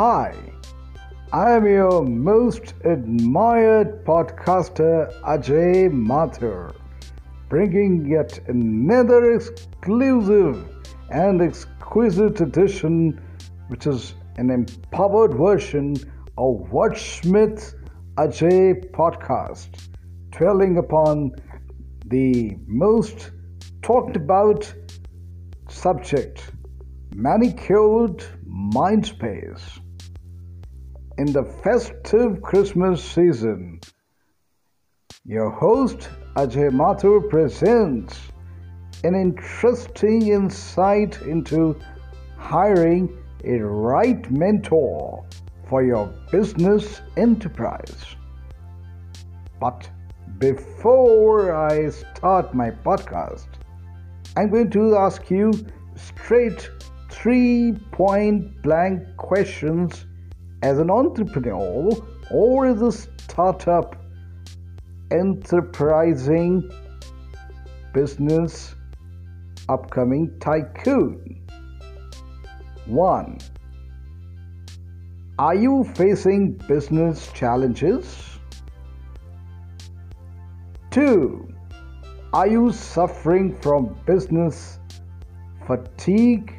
Hi, I am your most admired podcaster Ajay Mathur, bringing yet another exclusive and exquisite edition, which is an empowered version of Wordsmith Ajay podcast, dwelling upon the most talked about subject manicured mind space. In the festive Christmas season, your host Ajay Mathur presents an interesting insight into hiring a right mentor for your business enterprise. But before I start my podcast, I'm going to ask you straight three point blank questions as an entrepreneur or as a startup enterprising business upcoming tycoon. 1. Are you facing business challenges? 2. Are you suffering from business fatigue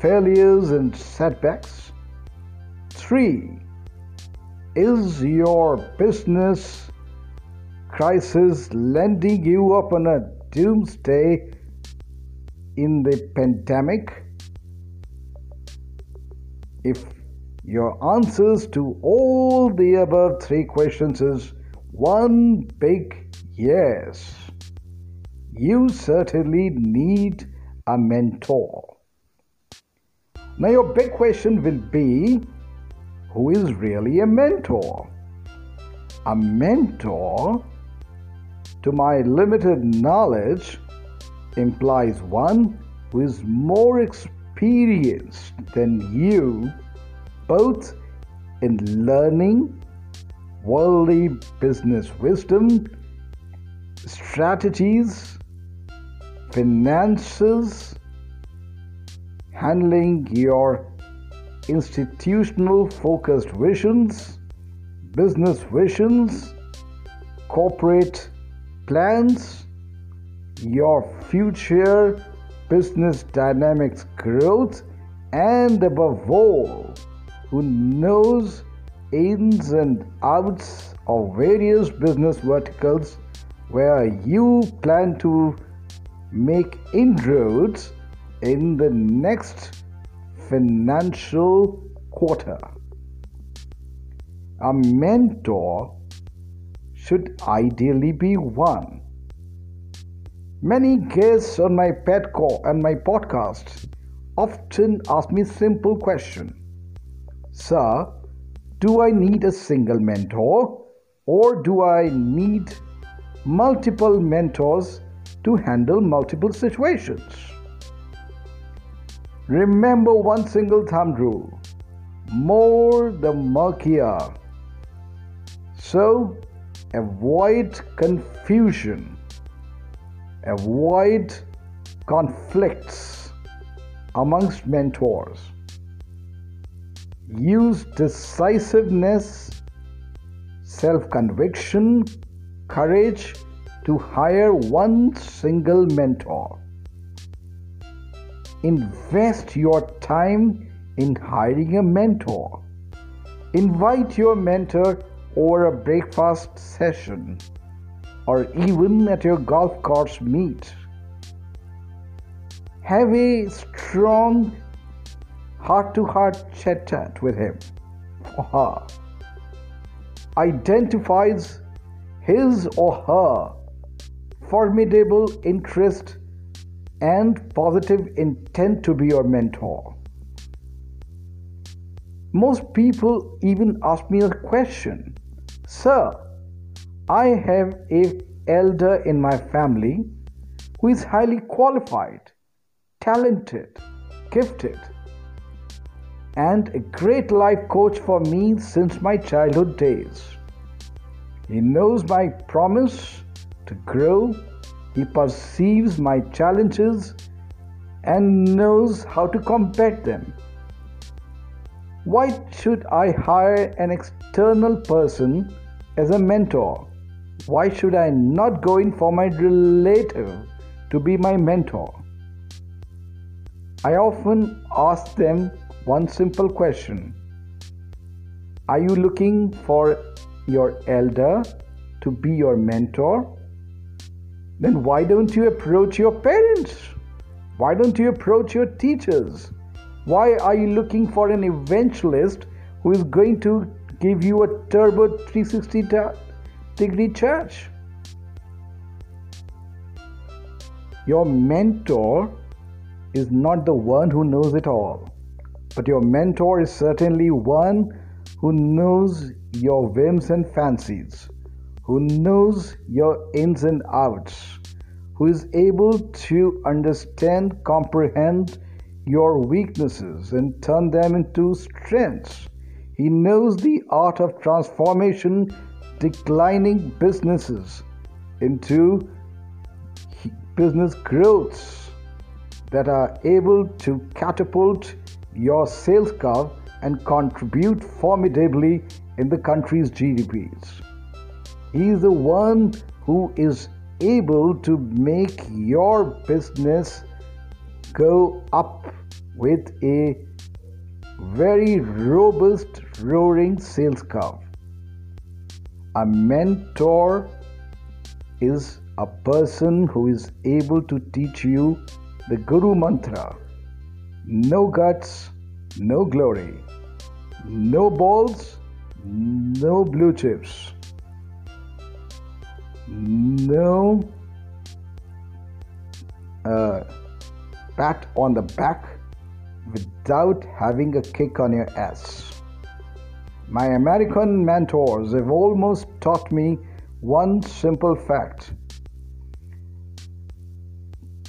failures and setbacks? 3. Is your business crisis landing you up on a doomsday in the pandemic? If your answers to all the above three questions is one big yes, you certainly need a mentor. Now, your big question will be who is really a mentor? A mentor, to my limited knowledge, implies one who is more experienced than you, both in learning worldly business wisdom, strategies, finances, handling your institutional focused visions, business visions, corporate plans, your future business dynamics growth, and above all, who knows ins and outs of various business verticals where you plan to make inroads in the next financial quarter. A mentor should ideally be one. Many guests on my pet call and my podcast often ask me simple question. Sir, do I need a single mentor or do I need multiple mentors to handle multiple situations? Remember one single thumb rule more the murkier. So, avoid confusion, avoid conflicts amongst mentors. Use decisiveness, self conviction, courage to hire one single mentor. Invest your time in hiring a mentor. Invite your mentor over a breakfast session or even at your golf course meet. Have a strong heart to heart chat chat with him. Identifies his or her formidable interest and positive intent to be your mentor. Most people even ask me a question Sir, I have a elder in my family who is highly qualified, talented, gifted, and a great life coach for me since my childhood days. He knows my promise to grow he perceives my challenges and knows how to combat them. Why should I hire an external person as a mentor? Why should I not go in for my relative to be my mentor? I often ask them one simple question Are you looking for your elder to be your mentor? Then why don't you approach your parents? Why don't you approach your teachers? Why are you looking for an evangelist who is going to give you a turbo 360 degree church? Your mentor is not the one who knows it all, but your mentor is certainly one who knows your whims and fancies who knows your ins and outs, who is able to understand, comprehend your weaknesses and turn them into strengths. He knows the art of transformation, declining businesses into business growths that are able to catapult your sales curve and contribute formidably in the country's GDPs. He is the one who is able to make your business go up with a very robust roaring sales curve. A mentor is a person who is able to teach you the Guru Mantra. No guts, no glory, no balls, no blue chips no uh, pat on the back without having a kick on your ass. My American mentors have almost taught me one simple fact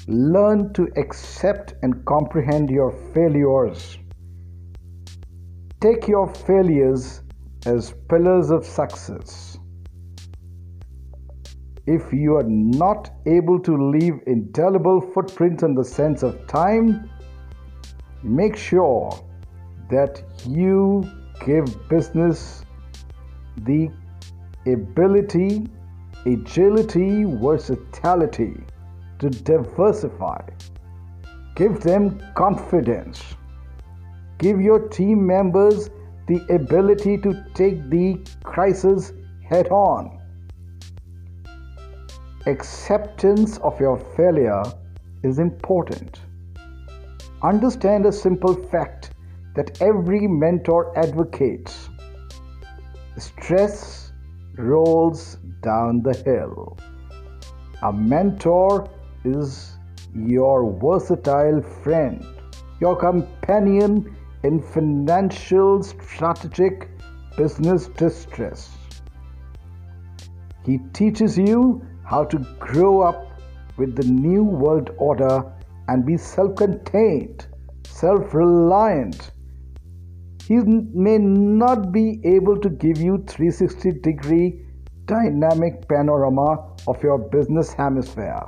learn to accept and comprehend your failures. Take your failures as pillars of success if you are not able to leave indelible footprints in the sense of time, make sure that you give business the ability, agility, versatility to diversify. Give them confidence. Give your team members the ability to take the crisis head on Acceptance of your failure is important. Understand a simple fact that every mentor advocates stress rolls down the hill. A mentor is your versatile friend, your companion in financial, strategic, business distress. He teaches you how to grow up with the new world order and be self contained, self reliant. He may not be able to give you 360 degree dynamic panorama of your business hemisphere,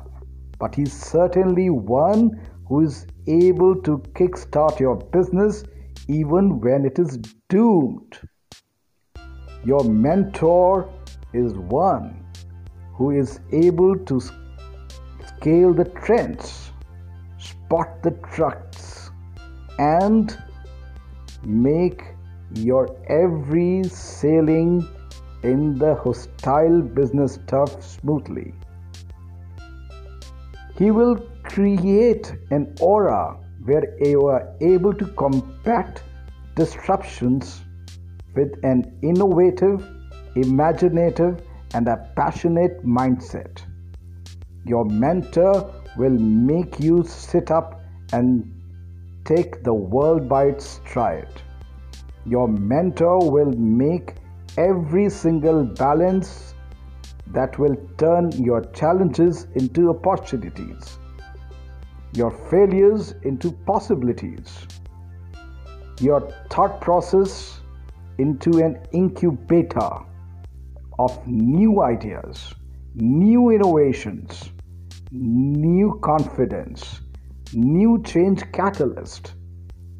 but he's certainly one who is able to kickstart your business even when it is doomed. Your mentor is one who is able to scale the trends, spot the trucks, and make your every sailing in the hostile business turf smoothly. He will create an aura where you are able to combat disruptions with an innovative, imaginative, and a passionate mindset. Your mentor will make you sit up and take the world by its stride. Your mentor will make every single balance that will turn your challenges into opportunities, your failures into possibilities, your thought process into an incubator of new ideas, new innovations, new confidence, new change catalyst.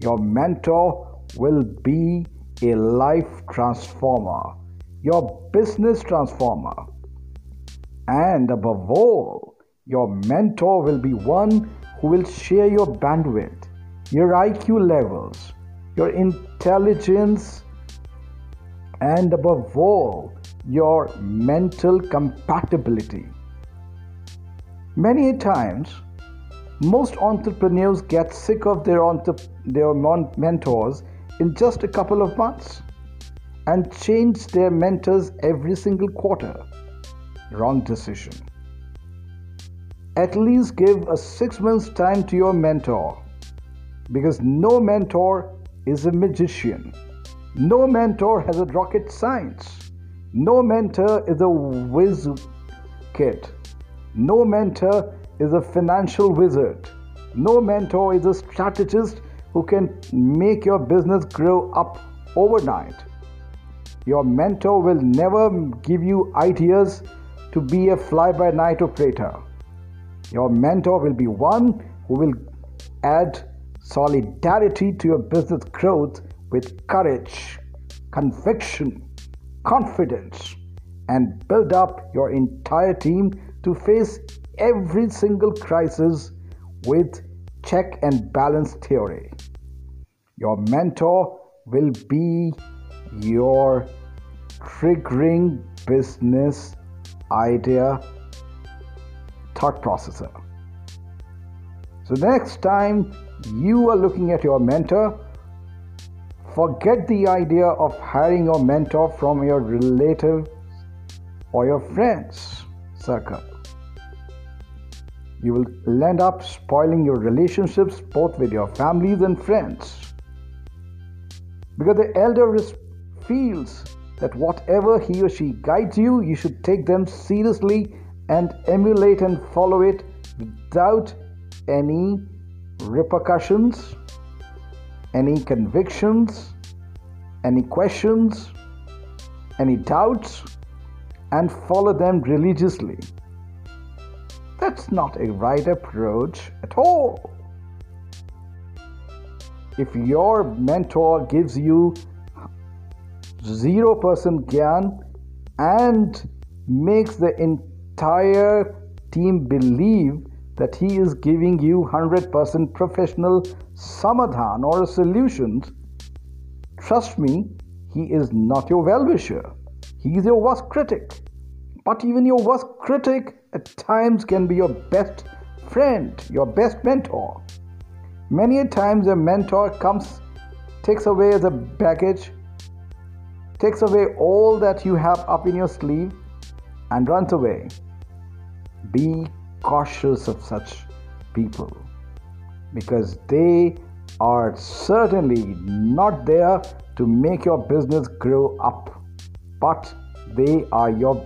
Your mentor will be a life transformer, your business transformer. And above all, your mentor will be one who will share your bandwidth, your IQ levels, your intelligence, and above all, your mental compatibility. Many times, most entrepreneurs get sick of their, entre- their mentors in just a couple of months and change their mentors every single quarter. Wrong decision. At least give a six months time to your mentor because no mentor is a magician. No mentor has a rocket science. No mentor is a whiz kid. No mentor is a financial wizard. No mentor is a strategist who can make your business grow up overnight. Your mentor will never give you ideas to be a fly by night operator. Your mentor will be one who will add solidarity to your business growth with courage, conviction, confidence, and build up your entire team to face every single crisis with check and balance theory. Your mentor will be your triggering business idea thought processor. So, next time you are looking at your mentor, forget the idea of hiring your mentor from your relatives or your friends circle you will end up spoiling your relationships both with your families and friends. Because the elder feels that whatever he or she guides you, you should take them seriously and emulate and follow it without any repercussions, any convictions, any questions, any doubts, and follow them religiously. That's not a right approach at all. If your mentor gives you 0% gyan and makes the entire team believe that he is giving you 100% professional samadhan or solutions, trust me, he is not your well wisher. He is your worst critic. But even your worst critic at times can be your best friend, your best mentor. Many a times a mentor comes, takes away the baggage, takes away all that you have up in your sleeve, and runs away. Be cautious of such people because they are certainly not there to make your business grow up, but they are your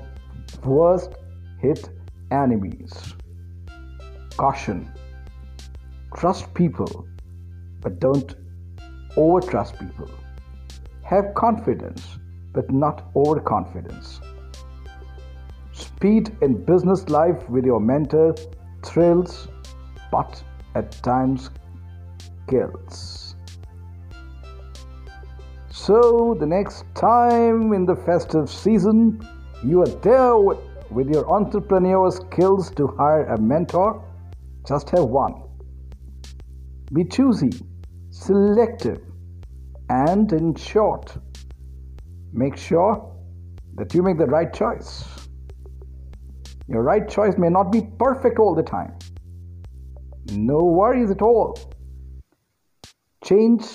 worst hit enemies. Caution Trust people, but don't overtrust people. Have confidence, but not overconfidence. Speed in business life with your mentor thrills, but at times kills. So, the next time in the festive season, you are there with your entrepreneurial skills to hire a mentor, just have one. Be choosy, selective, and in short, make sure that you make the right choice. Your right choice may not be perfect all the time. No worries at all. Change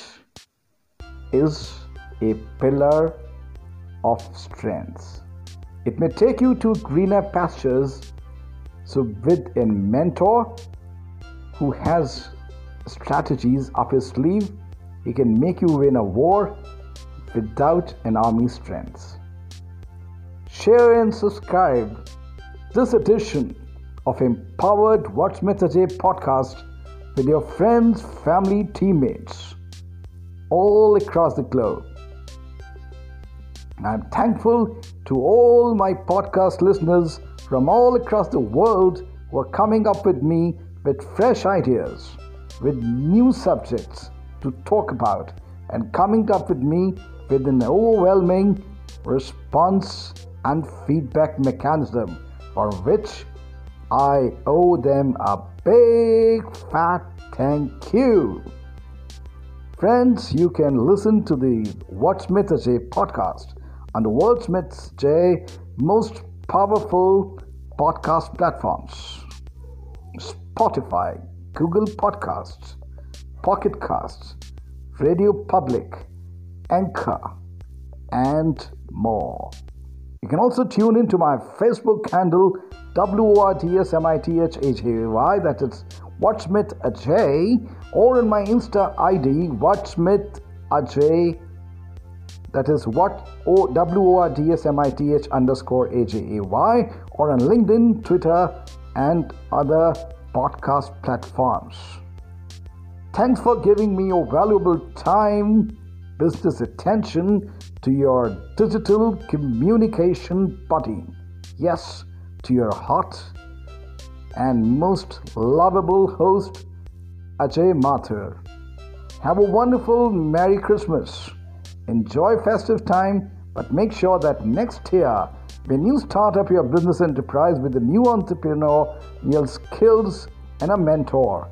is a pillar of strength. It may take you to greener pastures. So, with a mentor who has strategies up his sleeve, he can make you win a war without an army's strength. Share and subscribe this edition of Empowered a Day podcast with your friends, family, teammates all across the globe. I'm thankful to all my podcast listeners from all across the world who are coming up with me with fresh ideas, with new subjects to talk about, and coming up with me with an overwhelming response and feedback mechanism for which I owe them a big fat thank you. Friends, you can listen to the Wordsmith Ajay podcast on the Wordsmith Ajay most powerful podcast platforms Spotify, Google Podcasts, Pocket Casts, Radio Public, Anchor, and more. You can also tune into my Facebook handle W-O-R-D-S-M-I-T-H-A-J-Y that is Wordsmith Ajay. Or in my Insta ID Wordsmith Ajay. That is what O W O R D S M I T H underscore A J A Y. Or on LinkedIn, Twitter, and other podcast platforms. Thanks for giving me your valuable time, business attention to your digital communication buddy. Yes, to your hot and most lovable host, Ajay Mathur. Have a wonderful Merry Christmas. Enjoy festive time, but make sure that next year, when you start up your business enterprise with a new entrepreneur, your skills and a mentor,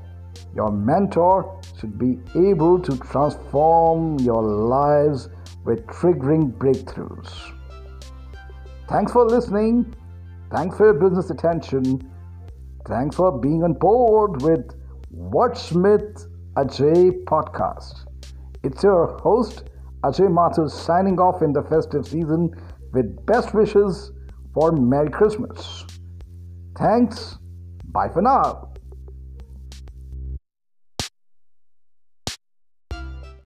your mentor should be able to transform your lives with triggering breakthroughs. Thanks for listening. Thanks for your business attention. Thanks for being on board with Wordsmith Ajay podcast. It's your host, Ajay Mathur, signing off in the festive season with best wishes for Merry Christmas. Thanks. Bye for now.